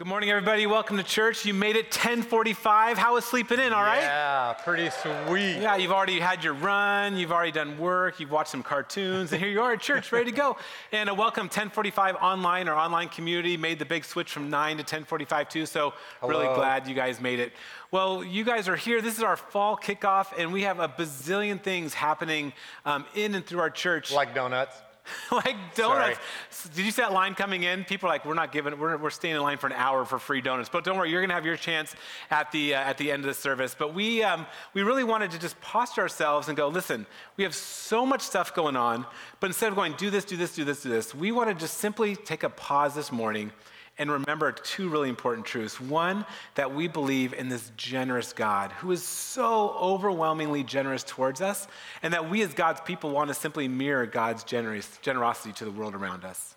Good morning, everybody. Welcome to church. You made it 1045. How was sleeping in? All right? Yeah, pretty sweet. Yeah, you've already had your run. You've already done work. You've watched some cartoons. And here you are at church, ready to go. And a welcome 1045 online. Our online community made the big switch from 9 to 1045 too. So really glad you guys made it. Well, you guys are here. This is our fall kickoff. And we have a bazillion things happening um, in and through our church. Like donuts. like donuts. Did you see that line coming in? People are like, we're not giving, we're, we're staying in line for an hour for free donuts. But don't worry, you're going to have your chance at the, uh, at the end of the service. But we, um, we really wanted to just posture ourselves and go, listen, we have so much stuff going on, but instead of going, do this, do this, do this, do this, we want to just simply take a pause this morning and remember two really important truths. One, that we believe in this generous God who is so overwhelmingly generous towards us, and that we as God's people want to simply mirror God's generous, generosity to the world around us.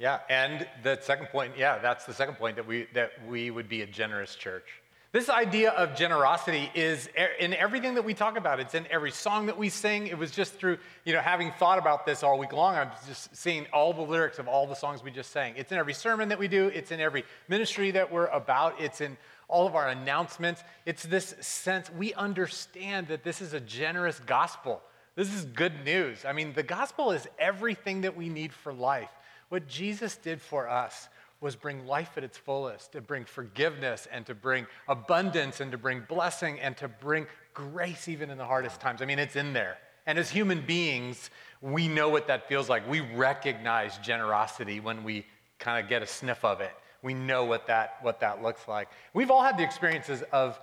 Yeah, and the second point, yeah, that's the second point that we that we would be a generous church. This idea of generosity is in everything that we talk about. It's in every song that we sing. It was just through, you know, having thought about this all week long, I'm just seeing all the lyrics of all the songs we just sang. It's in every sermon that we do, it's in every ministry that we're about, it's in all of our announcements. It's this sense we understand that this is a generous gospel. This is good news. I mean, the gospel is everything that we need for life. What Jesus did for us was bring life at its fullest, to bring forgiveness and to bring abundance and to bring blessing and to bring grace even in the hardest times. I mean, it's in there. And as human beings, we know what that feels like. We recognize generosity when we kind of get a sniff of it. We know what that, what that looks like. We've all had the experiences of,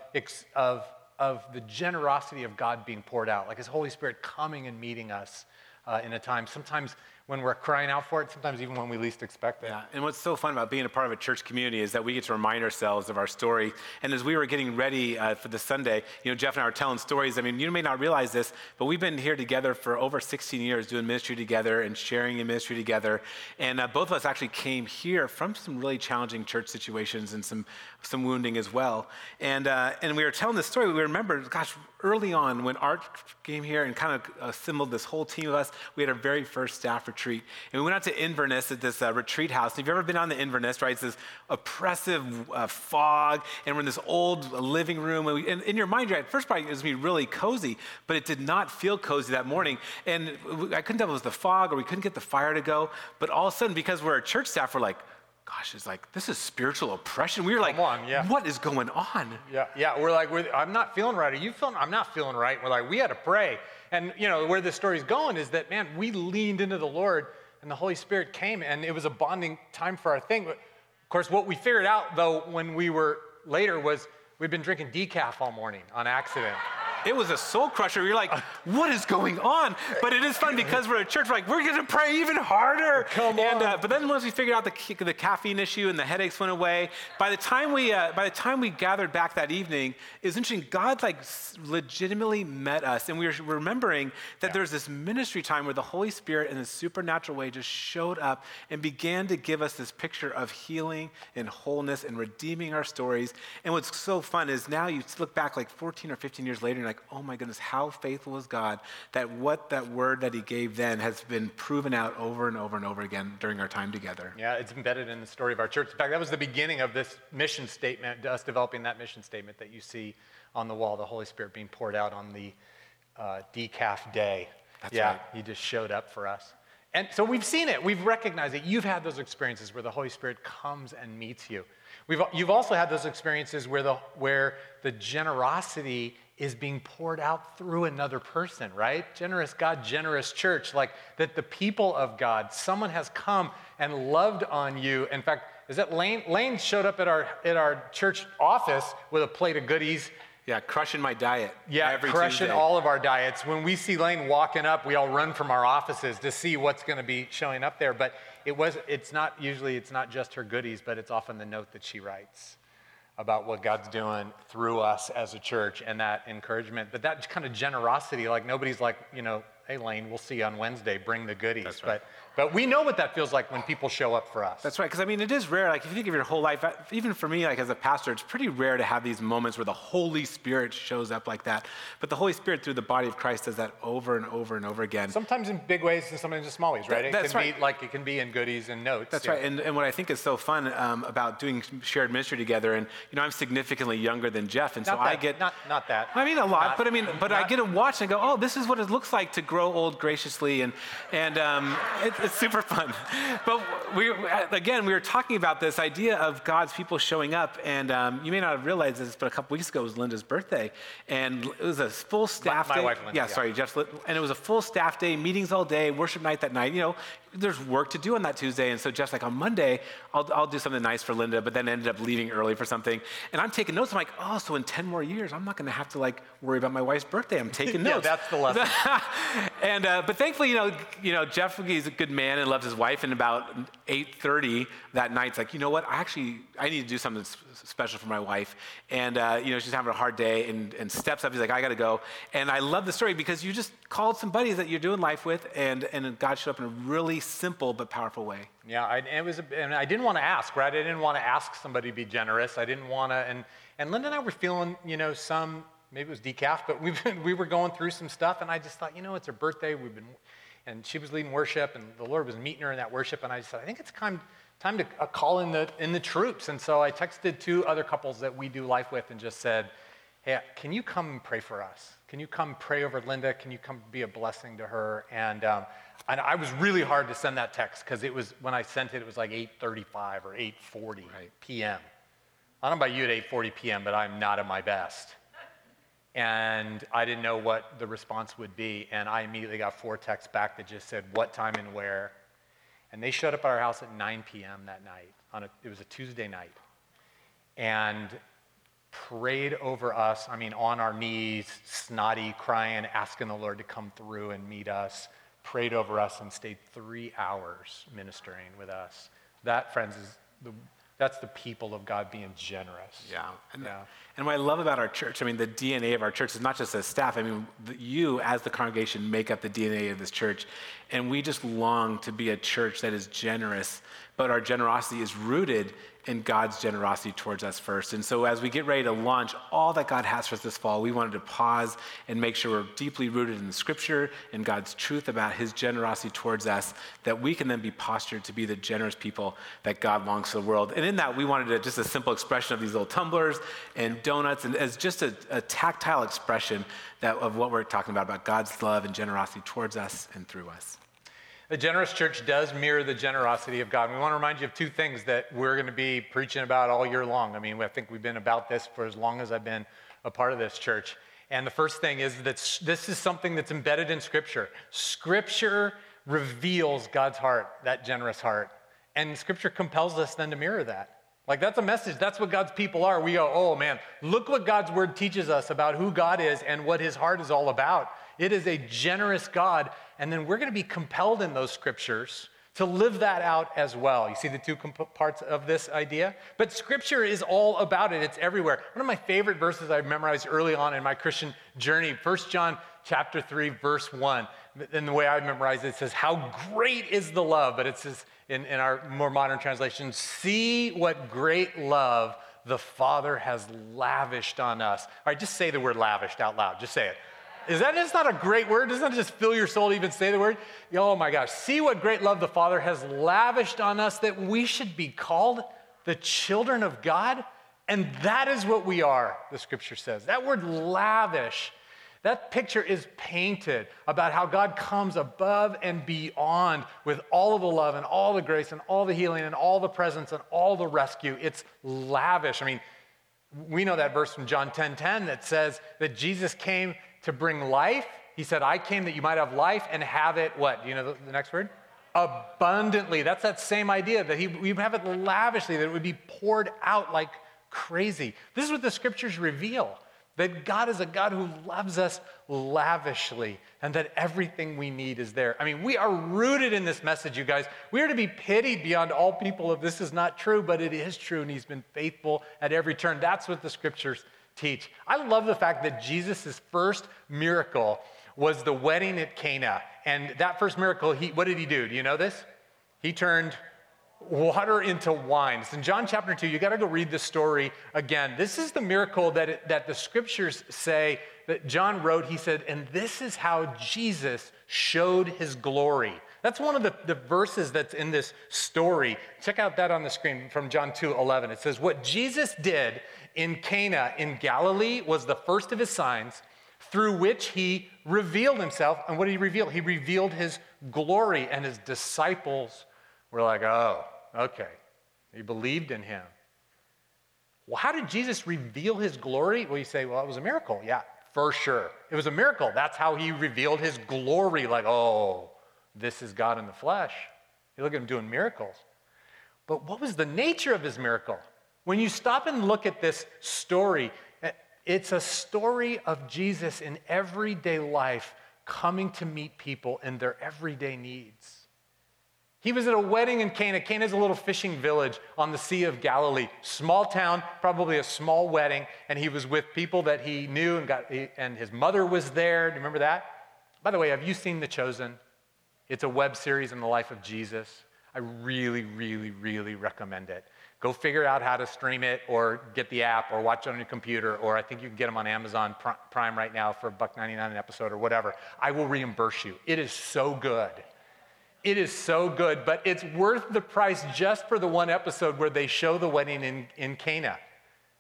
of, of the generosity of God being poured out, like His Holy Spirit coming and meeting us uh, in a time, sometimes when we're crying out for it, sometimes even when we least expect it. Yeah, and what's so fun about being a part of a church community is that we get to remind ourselves of our story. And as we were getting ready uh, for the Sunday, you know, Jeff and I were telling stories. I mean, you may not realize this, but we've been here together for over 16 years doing ministry together and sharing in ministry together. And uh, both of us actually came here from some really challenging church situations and some, some wounding as well. And, uh, and we were telling this story. We remember, gosh, early on when Art came here and kind of assembled this whole team of us, we had our very first staff retreat. And we went out to Inverness at this uh, retreat house. And If you've ever been on the Inverness, right, it's this oppressive uh, fog, and we're in this old living room. And, we, and in your mind, you're at first probably it was gonna be really cozy, but it did not feel cozy that morning. And we- I couldn't tell if it was the fog or we couldn't get the fire to go. But all of a sudden, because we're a church staff, we're like, gosh, it's like, this is spiritual oppression. We were like, on, yeah. what is going on? Yeah, yeah. We're like, we're, I'm not feeling right. Are you feeling? I'm not feeling right. We're like, we had to pray. And you know where this story's going is that man, we leaned into the Lord, and the Holy Spirit came, and it was a bonding time for our thing. But of course, what we figured out though when we were later was we'd been drinking decaf all morning on accident. It was a soul crusher. You're like, what is going on? But it is fun because we're at church. We're like, we're going to pray even harder. Come and, Uh, on. but then once we figured out the, the caffeine issue and the headaches went away, by the time we uh, by the time we gathered back that evening, it was interesting. God like legitimately met us, and we were remembering that there's this ministry time where the Holy Spirit in a supernatural way just showed up and began to give us this picture of healing and wholeness and redeeming our stories. And what's so fun is now you look back like 14 or 15 years later, and like, oh my goodness, how faithful is God that what that word that He gave then has been proven out over and over and over again during our time together. Yeah, it's embedded in the story of our church. In fact, that was the beginning of this mission statement, us developing that mission statement that you see on the wall, the Holy Spirit being poured out on the uh, decaf day. That's yeah, right. he just showed up for us. And so we've seen it, we've recognized it. You've had those experiences where the Holy Spirit comes and meets you. We've, you've also had those experiences where the, where the generosity is being poured out through another person, right? Generous God, generous church, like that the people of God, someone has come and loved on you. In fact, is that Lane? Lane showed up at our, at our church office with a plate of goodies. Yeah, crushing my diet. Yeah, every crushing Tuesday. all of our diets. When we see Lane walking up, we all run from our offices to see what's going to be showing up there. But it was, it's not usually, it's not just her goodies, but it's often the note that she writes about what God's doing through us as a church and that encouragement. But that kind of generosity, like nobody's like, you know, hey Lane, we'll see you on Wednesday, bring the goodies. Right. But But we know what that feels like when people show up for us. That's right, because I mean, it is rare. Like, if you think of your whole life, uh, even for me, like as a pastor, it's pretty rare to have these moments where the Holy Spirit shows up like that. But the Holy Spirit, through the body of Christ, does that over and over and over again. Sometimes in big ways and sometimes in small ways, right? It that's can right. be like it can be in goodies and notes. That's yeah. right. And, and what I think is so fun um, about doing shared ministry together, and you know, I'm significantly younger than Jeff, and Not so I get not not that. I mean a lot, Not- but I mean, but I get to watch and go, oh, this is what it looks like to grow old graciously, and and um, it, it's super fun. But we again, we were talking about this idea of God's people showing up, and um, you may not have realized this, but a couple weeks ago was Linda's birthday, and it was a full staff my day. wife, Linda, yeah, yeah. sorry, Jeff's, and it was a full staff day, meetings all day, worship night that night. You know, there's work to do on that Tuesday, and so Jeff's like, on Monday, I'll, I'll do something nice for Linda, but then ended up leaving early for something, and I'm taking notes. I'm like, oh, so in 10 more years, I'm not going to have to like worry about my wife's birthday. I'm taking Yeah, notes. Yeah, that's the lesson. and uh, but thankfully, you know, you know, Jeff he's a good man and loves his wife. And about 8:30 that night, it's like, you know what? I actually I need to do something special for my wife. And uh, you know, she's having a hard day, and, and steps up. He's like, I got to go. And I love the story because you just called some buddies that you're doing life with, and and God showed up in a really simple but powerful way. Yeah, I, it was, and I didn't want to ask, right? I didn't want to ask somebody to be generous. I didn't want to, and and Linda and I were feeling, you know, some maybe it was decaf, but we we were going through some stuff, and I just thought, you know, it's her birthday. We've been, and she was leading worship, and the Lord was meeting her in that worship, and I just said, I think it's time time to uh, call in the in the troops, and so I texted two other couples that we do life with, and just said, Hey, can you come and pray for us? Can you come pray over Linda? Can you come be a blessing to her? And um, and I was really hard to send that text because it was when I sent it, it was like 8:35 or 8:40 p.m. I don't know about you at 8:40 p.m., but I'm not at my best. And I didn't know what the response would be, and I immediately got four texts back that just said what time and where. And they showed up at our house at 9 p.m. that night. On a, it was a Tuesday night, and prayed over us. I mean, on our knees, snotty, crying, asking the Lord to come through and meet us. Prayed over us and stayed three hours ministering with us. That, friends, is the, that's the people of God being generous. Yeah. And, Yeah. and what I love about our church, I mean, the DNA of our church is not just as staff. I mean, the, you as the congregation make up the DNA of this church. And we just long to be a church that is generous, but our generosity is rooted in God's generosity towards us first. And so as we get ready to launch all that God has for us this fall, we wanted to pause and make sure we're deeply rooted in the scripture and God's truth about his generosity towards us, that we can then be postured to be the generous people that God longs for the world. And in that, we wanted to, just a simple expression of these little tumblers and donuts, and as just a, a tactile expression that, of what we're talking about, about God's love and generosity towards us and through us. The generous church does mirror the generosity of God. We want to remind you of two things that we're going to be preaching about all year long. I mean, I think we've been about this for as long as I've been a part of this church. And the first thing is that this is something that's embedded in Scripture. Scripture reveals God's heart, that generous heart. And Scripture compels us then to mirror that. Like, that's a message. That's what God's people are. We go, oh man, look what God's word teaches us about who God is and what his heart is all about. It is a generous God. And then we're going to be compelled in those scriptures to live that out as well. You see the two comp- parts of this idea? But scripture is all about it. It's everywhere. One of my favorite verses I memorized early on in my Christian journey, 1 John chapter 3 verse 1. And the way I memorized it, it says, "How great is the love?" But it says in, in our more modern translation, "See what great love the Father has lavished on us." All right, just say the word lavished out loud. Just say it. Is that just not a great word? Doesn't that just fill your soul to even say the word? Oh my gosh. See what great love the Father has lavished on us that we should be called the children of God? And that is what we are, the scripture says. That word lavish, that picture is painted about how God comes above and beyond with all of the love and all the grace and all the healing and all the presence and all the rescue. It's lavish. I mean, we know that verse from John 10 10 that says that Jesus came to bring life. He said, I came that you might have life and have it, what? Do you know the, the next word? Abundantly. That's that same idea that he, we have it lavishly, that it would be poured out like crazy. This is what the scriptures reveal that God is a God who loves us lavishly and that everything we need is there. I mean, we are rooted in this message, you guys. We are to be pitied beyond all people if this is not true, but it is true, and He's been faithful at every turn. That's what the scriptures teach. I love the fact that Jesus' first miracle was the wedding at Cana. And that first miracle, he, what did he do? Do you know this? He turned water into wine. It's in John chapter 2. You got to go read the story again. This is the miracle that, it, that the scriptures say that John wrote. He said, and this is how Jesus showed his glory. That's one of the, the verses that's in this story. Check out that on the screen from John 2 11. It says, What Jesus did in Cana in Galilee was the first of his signs through which he revealed himself. And what did he reveal? He revealed his glory, and his disciples were like, oh, okay. He believed in him. Well, how did Jesus reveal his glory? Well, you say, well, it was a miracle. Yeah, for sure. It was a miracle. That's how he revealed his glory. Like, oh, this is God in the flesh. You look at him doing miracles. But what was the nature of his miracle? When you stop and look at this story, it's a story of Jesus in everyday life coming to meet people in their everyday needs. He was at a wedding in Cana. Cana is a little fishing village on the Sea of Galilee. Small town, probably a small wedding, and he was with people that he knew and got and his mother was there. Do you remember that? By the way, have you seen The Chosen? It's a web series in the life of Jesus. I really, really, really recommend it. Go figure out how to stream it or get the app or watch it on your computer, or I think you can get them on Amazon Prime right now for $1.99 an episode or whatever. I will reimburse you. It is so good. It is so good, but it's worth the price just for the one episode where they show the wedding in, in Cana.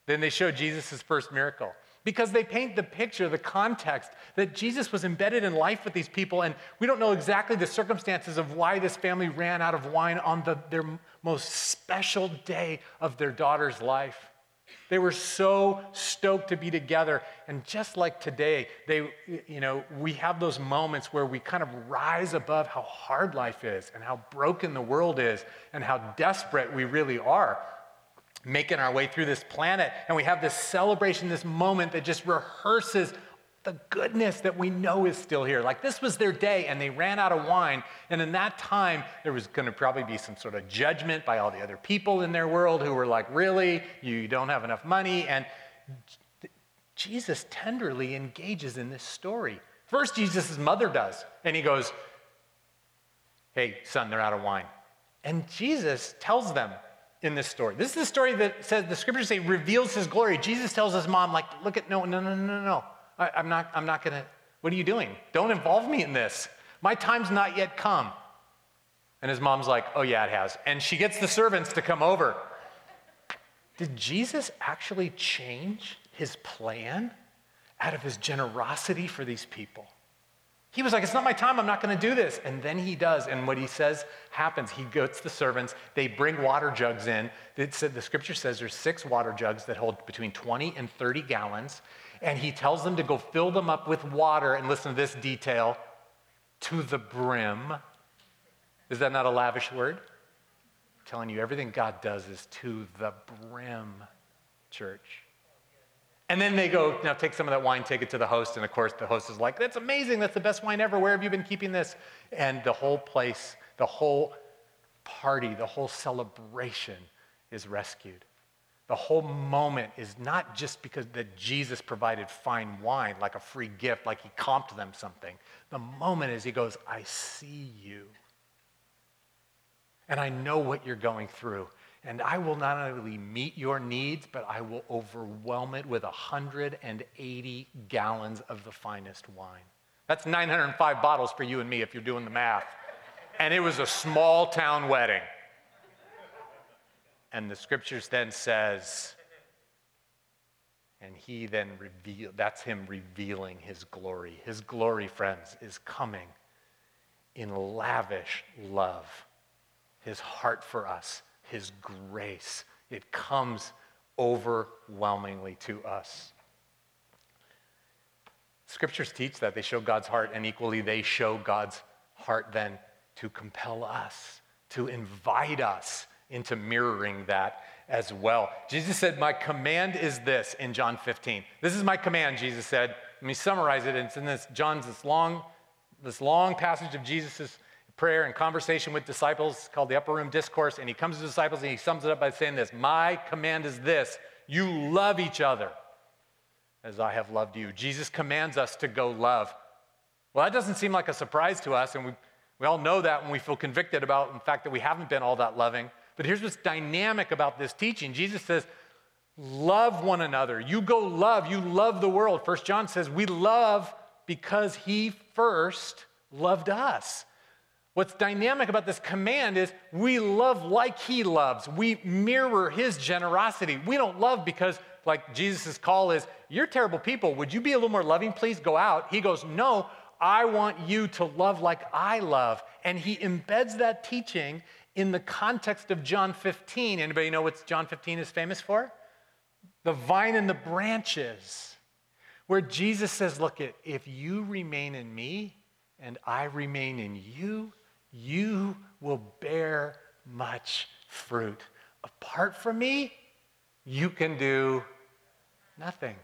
Then they show Jesus' first miracle. Because they paint the picture, the context, that Jesus was embedded in life with these people, and we don't know exactly the circumstances of why this family ran out of wine on the, their most special day of their daughter's life. They were so stoked to be together. And just like today, they, you know, we have those moments where we kind of rise above how hard life is and how broken the world is and how desperate we really are making our way through this planet. And we have this celebration, this moment that just rehearses the goodness that we know is still here. Like this was their day and they ran out of wine. And in that time, there was going to probably be some sort of judgment by all the other people in their world who were like, really? You don't have enough money? And Jesus tenderly engages in this story. First, Jesus' mother does. And he goes, hey, son, they're out of wine. And Jesus tells them, in this story. This is the story that says the scriptures say reveals his glory. Jesus tells his mom, like, look at no, no, no, no, no. I, I'm not, I'm not gonna, what are you doing? Don't involve me in this. My time's not yet come. And his mom's like, oh, yeah, it has. And she gets the servants to come over. Did Jesus actually change his plan out of his generosity for these people? He was like, It's not my time. I'm not going to do this. And then he does. And what he says happens. He goes the servants. They bring water jugs in. It said, the scripture says there's six water jugs that hold between 20 and 30 gallons and he tells them to go fill them up with water. And listen to this detail to the brim. Is that not a lavish word? I'm telling you, everything God does is to the brim, church. And then they go, now take some of that wine, take it to the host. And of course, the host is like, that's amazing. That's the best wine ever. Where have you been keeping this? And the whole place, the whole party, the whole celebration is rescued. The whole moment is not just because that Jesus provided fine wine like a free gift, like he comped them something. The moment is he goes, I see you. And I know what you're going through. And I will not only meet your needs, but I will overwhelm it with 180 gallons of the finest wine. That's 905 bottles for you and me if you're doing the math. And it was a small town wedding. And the scriptures then says, and he then reveal that's him revealing his glory. His glory, friends, is coming in lavish love. His heart for us, his grace, it comes overwhelmingly to us. Scriptures teach that they show God's heart, and equally, they show God's heart then to compel us, to invite us into mirroring that as well. Jesus said, My command is this in John 15. This is my command, Jesus said. Let me summarize it. It's in this John's this long, this long passage of Jesus' prayer and conversation with disciples called the Upper Room Discourse. And he comes to disciples and he sums it up by saying this My command is this you love each other as I have loved you. Jesus commands us to go love. Well, that doesn't seem like a surprise to us, and we We all know that when we feel convicted about the fact that we haven't been all that loving. But here's what's dynamic about this teaching Jesus says, Love one another. You go love, you love the world. First John says, We love because he first loved us. What's dynamic about this command is we love like he loves. We mirror his generosity. We don't love because, like Jesus' call is, You're terrible people. Would you be a little more loving, please? Go out. He goes, No, I want you to love like I love. And he embeds that teaching in the context of John 15. Anybody know what John 15 is famous for? The vine and the branches, where Jesus says, Look, if you remain in me and I remain in you, you will bear much fruit. Apart from me, you can do nothing.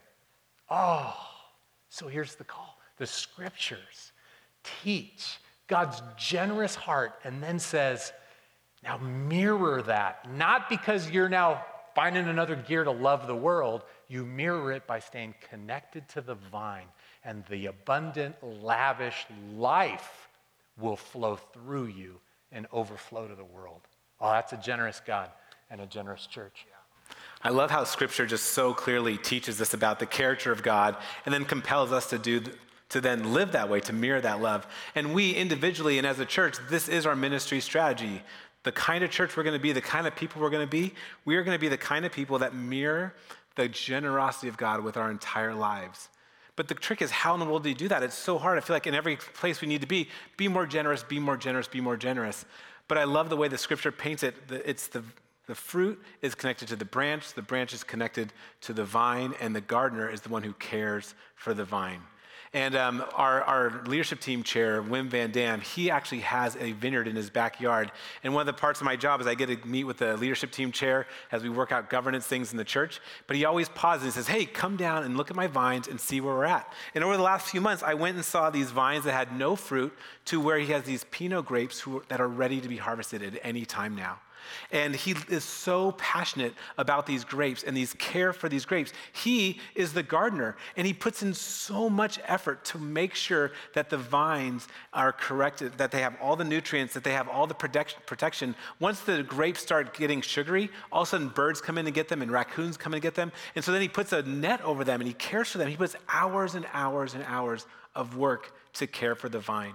Oh, so here's the call the scriptures teach God's generous heart and then says, now mirror that, not because you're now finding another gear to love the world. You mirror it by staying connected to the vine, and the abundant, lavish life will flow through you and overflow to the world. Oh, that's a generous God and a generous church. I love how scripture just so clearly teaches us about the character of God and then compels us to do to then live that way, to mirror that love. And we individually and as a church, this is our ministry strategy the kind of church we're going to be, the kind of people we're going to be, we are going to be the kind of people that mirror the generosity of God with our entire lives. But the trick is, how in the world do you do that? It's so hard. I feel like in every place we need to be, be more generous, be more generous, be more generous. But I love the way the scripture paints it. It's the, the fruit is connected to the branch, the branch is connected to the vine, and the gardener is the one who cares for the vine. And um, our, our leadership team chair, Wim Van Dam, he actually has a vineyard in his backyard. And one of the parts of my job is I get to meet with the leadership team chair as we work out governance things in the church. But he always pauses and says, Hey, come down and look at my vines and see where we're at. And over the last few months, I went and saw these vines that had no fruit to where he has these Pinot grapes who, that are ready to be harvested at any time now. And he is so passionate about these grapes and these care for these grapes. He is the gardener and he puts in so much effort to make sure that the vines are corrected, that they have all the nutrients, that they have all the protection. Once the grapes start getting sugary, all of a sudden birds come in and get them and raccoons come in and get them. And so then he puts a net over them and he cares for them. He puts hours and hours and hours of work to care for the vine.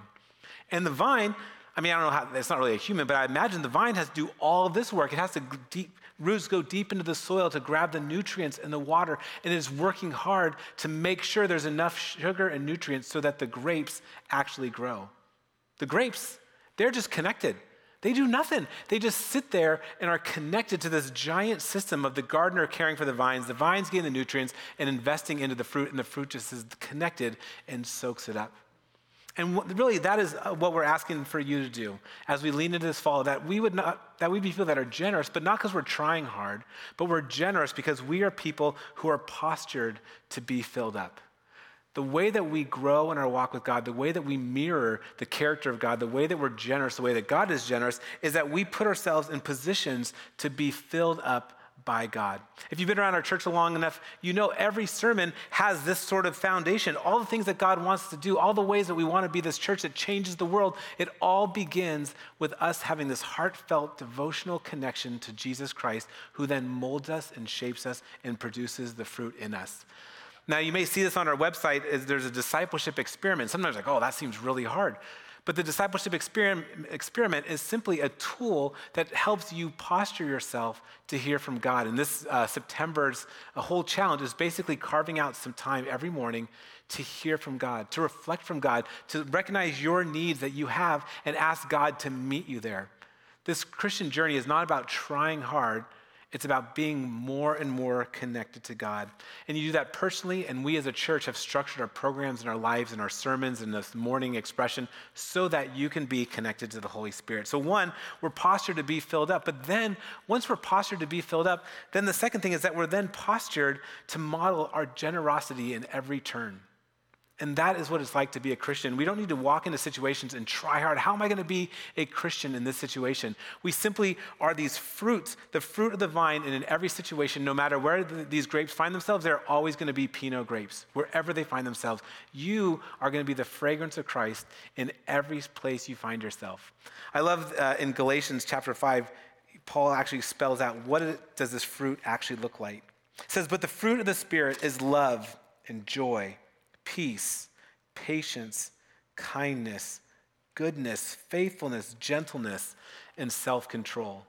And the vine, I mean, I don't know how, it's not really a human, but I imagine the vine has to do all of this work. It has to deep, roots go deep into the soil to grab the nutrients and the water, and it's working hard to make sure there's enough sugar and nutrients so that the grapes actually grow. The grapes, they're just connected. They do nothing. They just sit there and are connected to this giant system of the gardener caring for the vines, the vines getting the nutrients and investing into the fruit, and the fruit just is connected and soaks it up. And really, that is uh, what we're asking for you to do as we lean into this fall. That we would not, that we be people that are generous, but not because we're trying hard, but we're generous because we are people who are postured to be filled up. The way that we grow in our walk with God, the way that we mirror the character of God, the way that we're generous, the way that God is generous, is that we put ourselves in positions to be filled up by God. If you've been around our church long enough, you know every sermon has this sort of foundation. All the things that God wants to do, all the ways that we want to be this church that changes the world, it all begins with us having this heartfelt devotional connection to Jesus Christ, who then molds us and shapes us and produces the fruit in us. Now, you may see this on our website there's a discipleship experiment. Sometimes, like, oh, that seems really hard. But the discipleship experiment is simply a tool that helps you posture yourself to hear from God. And this uh, September's whole challenge is basically carving out some time every morning to hear from God, to reflect from God, to recognize your needs that you have and ask God to meet you there. This Christian journey is not about trying hard, it's about being more and more connected to God. And you do that personally, and we as a church have structured our programs and our lives and our sermons and this morning expression so that you can be connected to the Holy Spirit. So, one, we're postured to be filled up. But then, once we're postured to be filled up, then the second thing is that we're then postured to model our generosity in every turn. And that is what it's like to be a Christian. We don't need to walk into situations and try hard. How am I going to be a Christian in this situation? We simply are these fruits, the fruit of the vine, and in every situation, no matter where the, these grapes find themselves, they're always going to be Pinot grapes. Wherever they find themselves, you are going to be the fragrance of Christ in every place you find yourself. I love uh, in Galatians chapter 5, Paul actually spells out what it, does this fruit actually look like. It says, But the fruit of the Spirit is love and joy peace, patience, kindness, goodness, faithfulness, gentleness, and self control.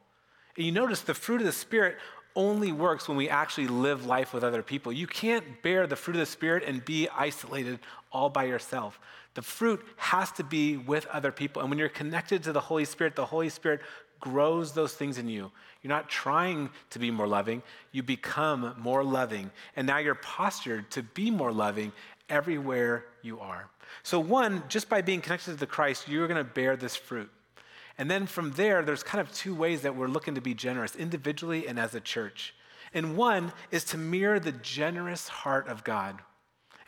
And you notice the fruit of the Spirit only works when we actually live life with other people. You can't bear the fruit of the Spirit and be isolated all by yourself. The fruit has to be with other people. And when you're connected to the Holy Spirit, the Holy Spirit grows those things in you. You're not trying to be more loving, you become more loving. And now you're postured to be more loving everywhere you are. So, one, just by being connected to the Christ, you're going to bear this fruit. And then from there, there's kind of two ways that we're looking to be generous, individually and as a church. And one is to mirror the generous heart of God.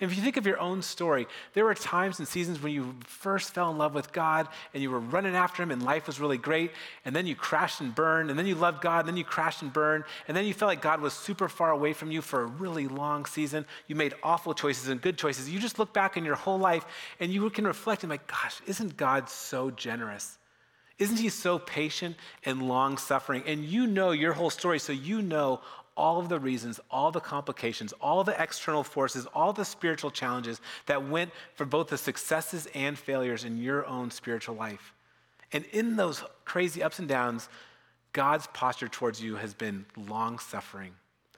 And if you think of your own story, there were times and seasons when you first fell in love with God and you were running after Him and life was really great, and then you crashed and burned, and then you loved God, and then you crashed and burned, and then you felt like God was super far away from you for a really long season. You made awful choices and good choices. You just look back in your whole life and you can reflect and, like, gosh, isn't God so generous? Isn't he so patient and long suffering? And you know your whole story, so you know all of the reasons, all the complications, all the external forces, all the spiritual challenges that went for both the successes and failures in your own spiritual life. And in those crazy ups and downs, God's posture towards you has been long suffering.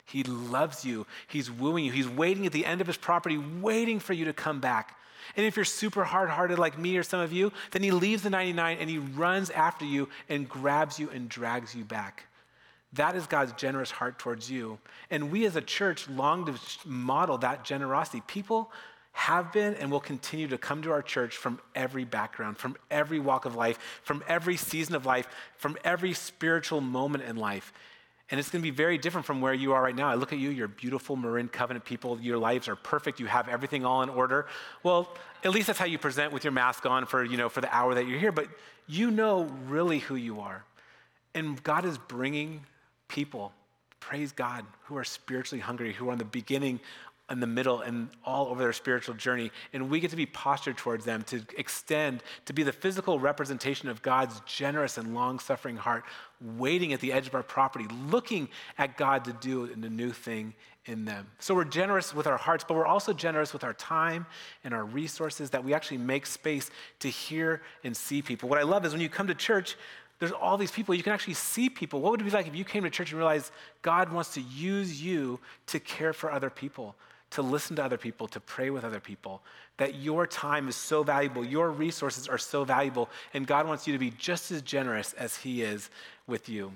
He loves you. He's wooing you. He's waiting at the end of his property, waiting for you to come back. And if you're super hard hearted like me or some of you, then he leaves the 99 and he runs after you and grabs you and drags you back. That is God's generous heart towards you. And we as a church long to model that generosity. People have been and will continue to come to our church from every background, from every walk of life, from every season of life, from every spiritual moment in life. And it's going to be very different from where you are right now. I look at you, you're beautiful Marin Covenant people. Your lives are perfect. You have everything all in order. Well, at least that's how you present with your mask on for, you know, for the hour that you're here. But you know really who you are. And God is bringing people, praise God, who are spiritually hungry, who are in the beginning, in the middle, and all over their spiritual journey. And we get to be postured towards them to extend, to be the physical representation of God's generous and long suffering heart, waiting at the edge of our property, looking at God to do a new thing in them. So we're generous with our hearts, but we're also generous with our time and our resources that we actually make space to hear and see people. What I love is when you come to church, there's all these people. You can actually see people. What would it be like if you came to church and realized God wants to use you to care for other people, to listen to other people, to pray with other people? That your time is so valuable, your resources are so valuable, and God wants you to be just as generous as He is with you.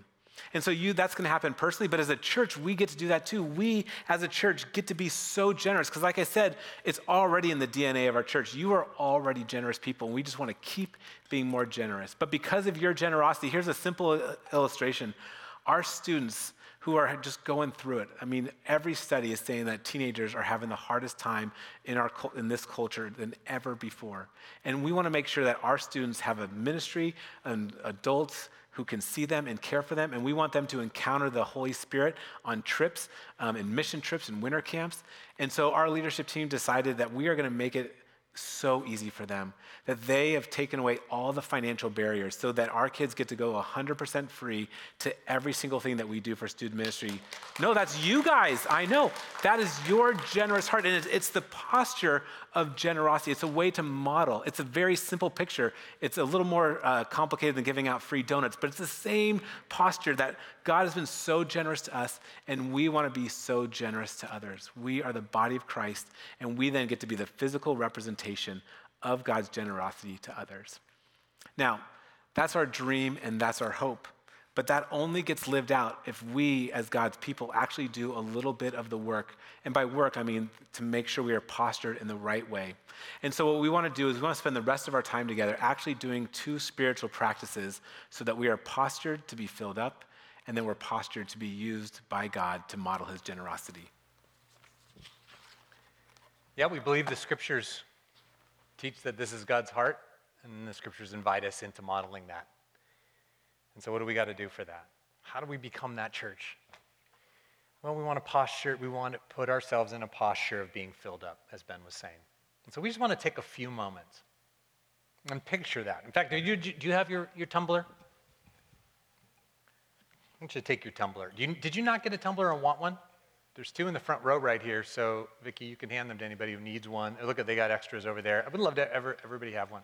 And so you that's going to happen personally, but as a church, we get to do that too. We as a church get to be so generous because like I said, it's already in the DNA of our church. You are already generous people, and we just want to keep being more generous. But because of your generosity, here's a simple illustration. Our students who are just going through it. I mean, every study is saying that teenagers are having the hardest time in, our, in this culture than ever before. And we want to make sure that our students have a ministry and adults who can see them and care for them. And we want them to encounter the Holy Spirit on trips, um, in mission trips and winter camps. And so our leadership team decided that we are going to make it so easy for them that they have taken away all the financial barriers so that our kids get to go 100% free to every single thing that we do for student ministry. No, that's you guys. I know. That is your generous heart. And it's, the posture of generosity. It's a way to model. It's a very simple picture. It's a little more uh, complicated than giving out free donuts, but it's the same posture that God has been so generous to us, and we want to be so generous to others. We are the body of Christ, and we then get to be the physical representation of God's generosity to others. Now, that's our dream and that's our hope. But that only gets lived out if we, as God's people, actually do a little bit of the work. And by work, I mean to make sure we are postured in the right way. And so, what we want to do is we want to spend the rest of our time together actually doing two spiritual practices so that we are postured to be filled up, and then we're postured to be used by God to model his generosity. Yeah, we believe the scriptures teach that this is God's heart, and the scriptures invite us into modeling that. And so, what do we got to do for that? How do we become that church? Well, we want to posture, we want to put ourselves in a posture of being filled up, as Ben was saying. And so we just want to take a few moments and picture that. In fact, do you, do you have your, your tumbler? I want you to take your tumbler. You, did you not get a tumbler and want one? There's two in the front row right here, so Vicki, you can hand them to anybody who needs one. Look at they got extras over there. I would love to ever everybody have one.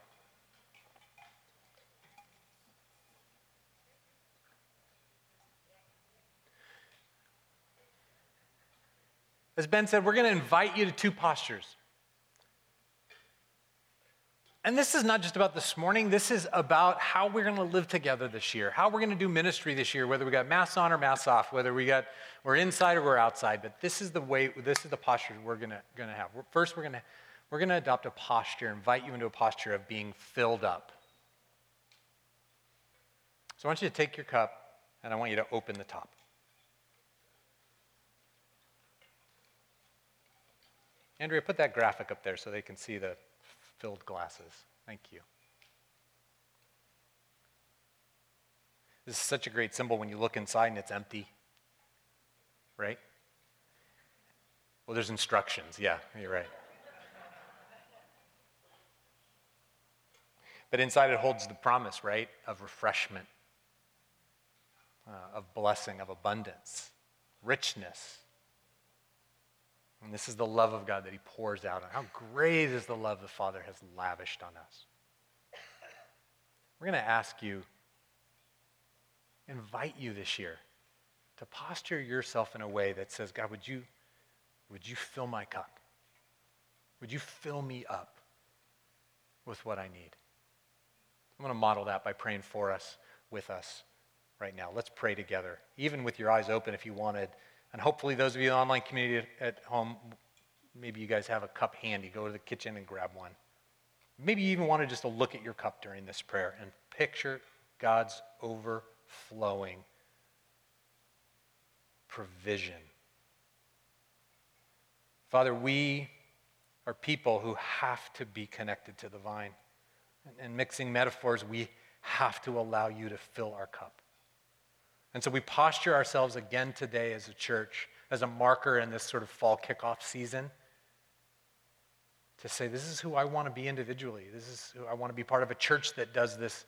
As Ben said, we're going to invite you to two postures. And this is not just about this morning, this is about how we're going to live together this year, how we're going to do ministry this year, whether we got masks on or masks off, whether we got we're inside or we're outside. But this is the way, this is the posture we're going to, going to have. First, we're going to, we're going to adopt a posture, invite you into a posture of being filled up. So I want you to take your cup and I want you to open the top. Andrea, put that graphic up there so they can see the filled glasses. Thank you. This is such a great symbol when you look inside and it's empty. Right? Well, there's instructions. Yeah, you're right. But inside it holds the promise, right, of refreshment, uh, of blessing, of abundance, richness. And this is the love of God that He pours out on. How great is the love the Father has lavished on us. We're going to ask you, invite you this year to posture yourself in a way that says, God, would you, would you fill my cup? Would you fill me up with what I need? I'm going to model that by praying for us, with us right now. Let's pray together, even with your eyes open if you wanted. And hopefully, those of you in the online community at home, maybe you guys have a cup handy. Go to the kitchen and grab one. Maybe you even wanted just look at your cup during this prayer and picture God's overflowing provision. Father, we are people who have to be connected to the vine. And mixing metaphors, we have to allow you to fill our cup. And so we posture ourselves again today as a church, as a marker in this sort of fall kickoff season, to say, this is who I want to be individually. This is who I want to be part of a church that does this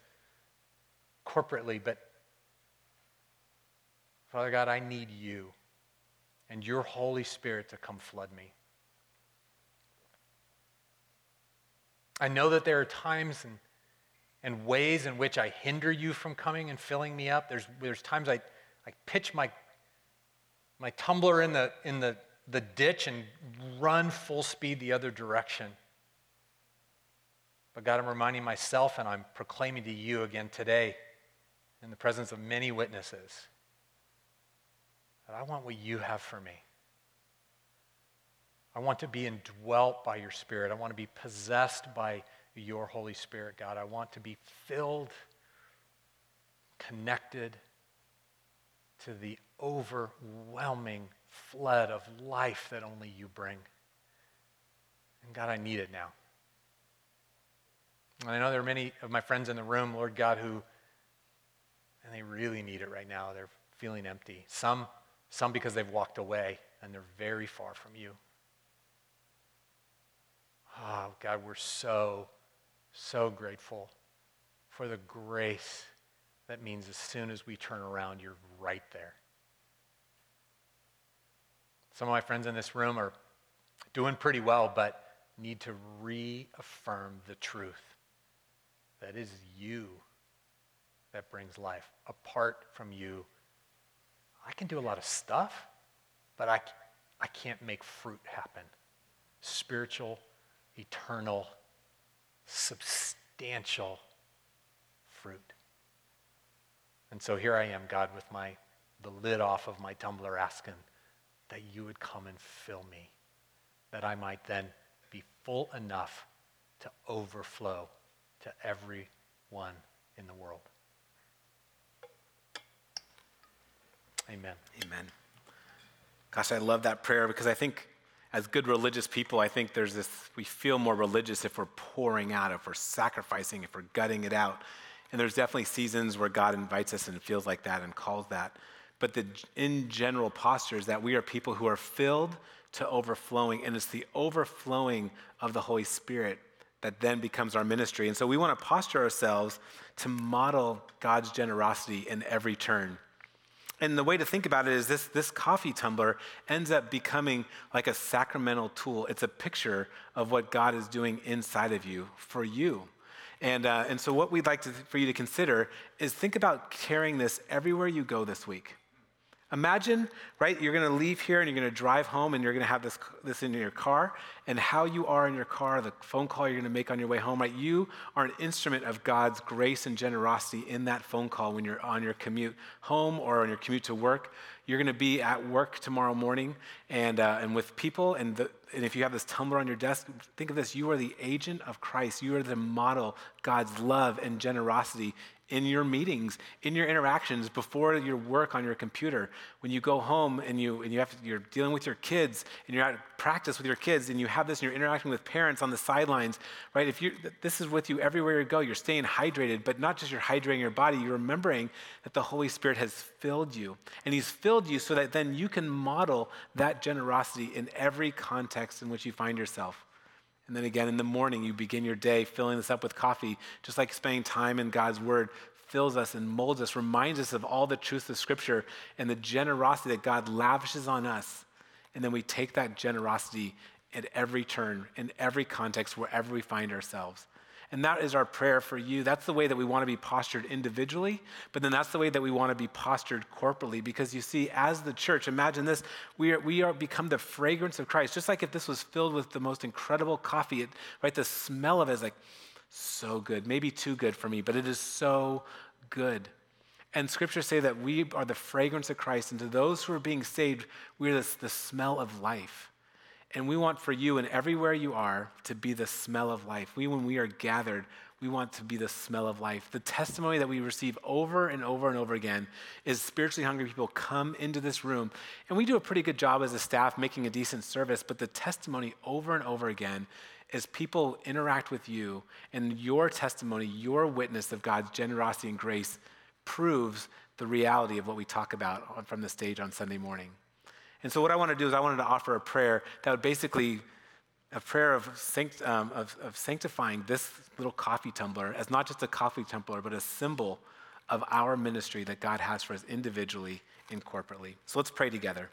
corporately. But Father God, I need you and your Holy Spirit to come flood me. I know that there are times and and ways in which I hinder you from coming and filling me up. There's, there's times I, I pitch my, my tumbler in, the, in the, the ditch and run full speed the other direction. But God, I'm reminding myself and I'm proclaiming to you again today in the presence of many witnesses that I want what you have for me. I want to be indwelt by your Spirit. I want to be possessed by your Holy Spirit, God. I want to be filled, connected to the overwhelming flood of life that only you bring. And God, I need it now. And I know there are many of my friends in the room, Lord God, who, and they really need it right now. They're feeling empty. Some, some because they've walked away and they're very far from you. Oh, God, we're so so grateful for the grace that means as soon as we turn around, you're right there. Some of my friends in this room are doing pretty well, but need to reaffirm the truth that is you that brings life. Apart from you, I can do a lot of stuff, but I, I can't make fruit happen. Spiritual, eternal, substantial fruit. And so here I am, God, with my the lid off of my tumbler asking that you would come and fill me, that I might then be full enough to overflow to everyone in the world. Amen. Amen. Gosh, I love that prayer because I think as good religious people, I think there's this, we feel more religious if we're pouring out, if we're sacrificing, if we're gutting it out. And there's definitely seasons where God invites us and feels like that and calls that. But the in general posture is that we are people who are filled to overflowing, and it's the overflowing of the Holy Spirit that then becomes our ministry. And so we want to posture ourselves to model God's generosity in every turn. And the way to think about it is this, this coffee tumbler ends up becoming like a sacramental tool. It's a picture of what God is doing inside of you for you. And, uh, and so, what we'd like to, for you to consider is think about carrying this everywhere you go this week. Imagine, right, you're going to leave here and you're going to drive home and you're going to have this, this in your car, and how you are in your car, the phone call you're going to make on your way home, right? You are an instrument of God's grace and generosity in that phone call when you're on your commute home or on your commute to work. You're going to be at work tomorrow morning and, uh, and with people, and, the, and if you have this tumbler on your desk, think of this you are the agent of Christ. You are the model God's love and generosity in your meetings, in your interactions, before your work on your computer. When you go home and, you, and you have, to, you're dealing with your kids and you're at practice with your kids and you have this and you're interacting with parents on the sidelines, right? If you this is with you everywhere you go, you're staying hydrated, but not just you're hydrating your body, you're remembering that the Holy Spirit has filled you. And He's filled you so that then you can model that generosity in every context in which you find yourself. And then again in the morning, you begin your day filling this up with coffee, just like spending time in God's Word fills us and molds us, reminds us of all the truths of Scripture and the generosity that God lavishes on us. And then we take that generosity at every turn, in every context, wherever we find ourselves. And that is our prayer for you. That's the way that we want to be postured individually, but then that's the way that we want to be postured corporately. Because you see, as the church, imagine this we are, we are become the fragrance of Christ. Just like if this was filled with the most incredible coffee, it, right? The smell of it is like so good. Maybe too good for me, but it is so good. And scriptures say that we are the fragrance of Christ, and to those who are being saved, we are the, the smell of life. And we want for you and everywhere you are to be the smell of life. We, when we are gathered, we want to be the smell of life. The testimony that we receive over and over and over again is spiritually hungry people come into this room, and we do a pretty good job as a staff making a decent service, but the testimony over and over again is people interact with you, and your testimony, your witness of God's generosity and grace proves the reality of what we talk about from the stage on Sunday morning. And so, what I want to do is, I wanted to offer a prayer that would basically a prayer of, sanct, um, of, of, sanctifying this little coffee tumbler as not just a coffee tumbler, but a symbol of our ministry that God has for us individually and corporately. So let's pray together.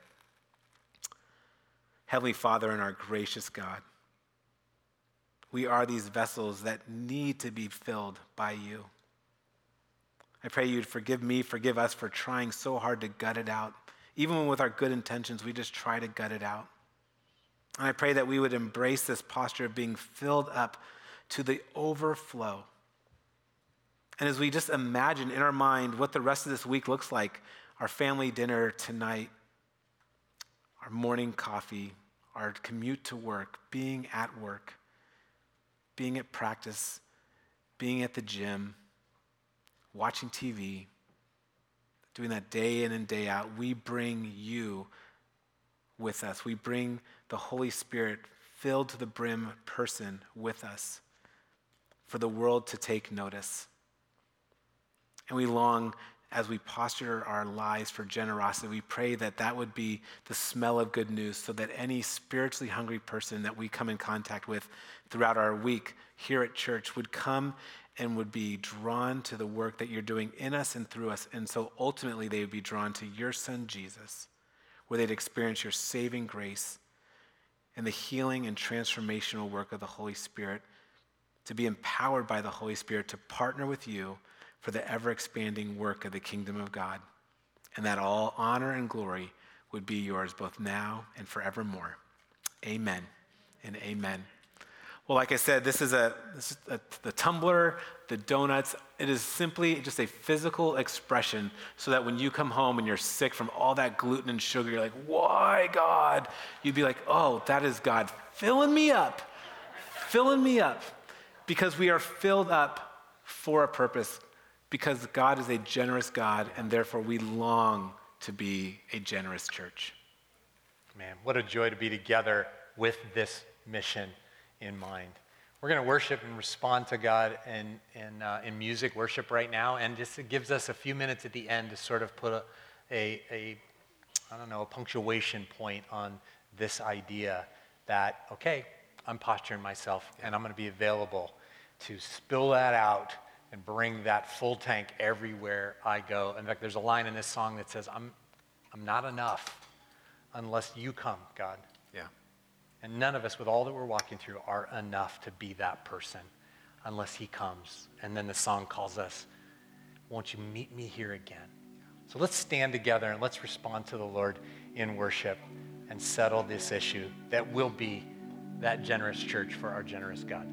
Heavenly Father and our gracious God, we are these vessels that need to be filled by you. I pray you'd forgive me, forgive us for trying so hard to gut it out even with our good intentions, we just try to gut it out. And I pray that we would embrace this posture of being filled up to the overflow. And as we just imagine in our mind what the rest of this week looks like our family dinner tonight, our morning coffee, our commute to work, being at work, being at practice, being at the gym, watching TV, doing that day in and day out, we bring you with us. We bring the Holy Spirit filled to the brim person with us for the world to take notice. And we long as we posture our lives for generosity, we pray that that would be the smell of good news so that any spiritually hungry person that we come in contact with throughout our week here at church would come and would be drawn to the work that you're doing in us and through us. And so ultimately, they would be drawn to your son, Jesus, where they'd experience your saving grace and the healing and transformational work of the Holy Spirit, to be empowered by the Holy Spirit to partner with you for the ever expanding work of the kingdom of God. And that all honor and glory would be yours both now and forevermore. Amen and amen. Well, like I said, this is, a, this is a, the tumbler, the donuts. It is simply just a physical expression so that when you come home and you're sick from all that gluten and sugar, you're like, why, God? You'd be like, oh, that is God filling me up, filling me up. Because we are filled up for a purpose, because God is a generous God, and therefore we long to be a generous church. Man, what a joy to be together with this mission in mind. We're going to worship and respond to God in, in, uh, in music worship right now, and just it gives us a few minutes at the end to sort of put a, a, a I don't know, a punctuation point on this idea that, okay, I'm posturing myself and I'm going to be available to spill that out and bring that full tank everywhere I go. In fact, there's a line in this song that says, I'm, I'm not enough unless you come, God. And none of us, with all that we're walking through, are enough to be that person unless he comes. And then the song calls us, Won't you meet me here again? So let's stand together and let's respond to the Lord in worship and settle this issue that will be that generous church for our generous God.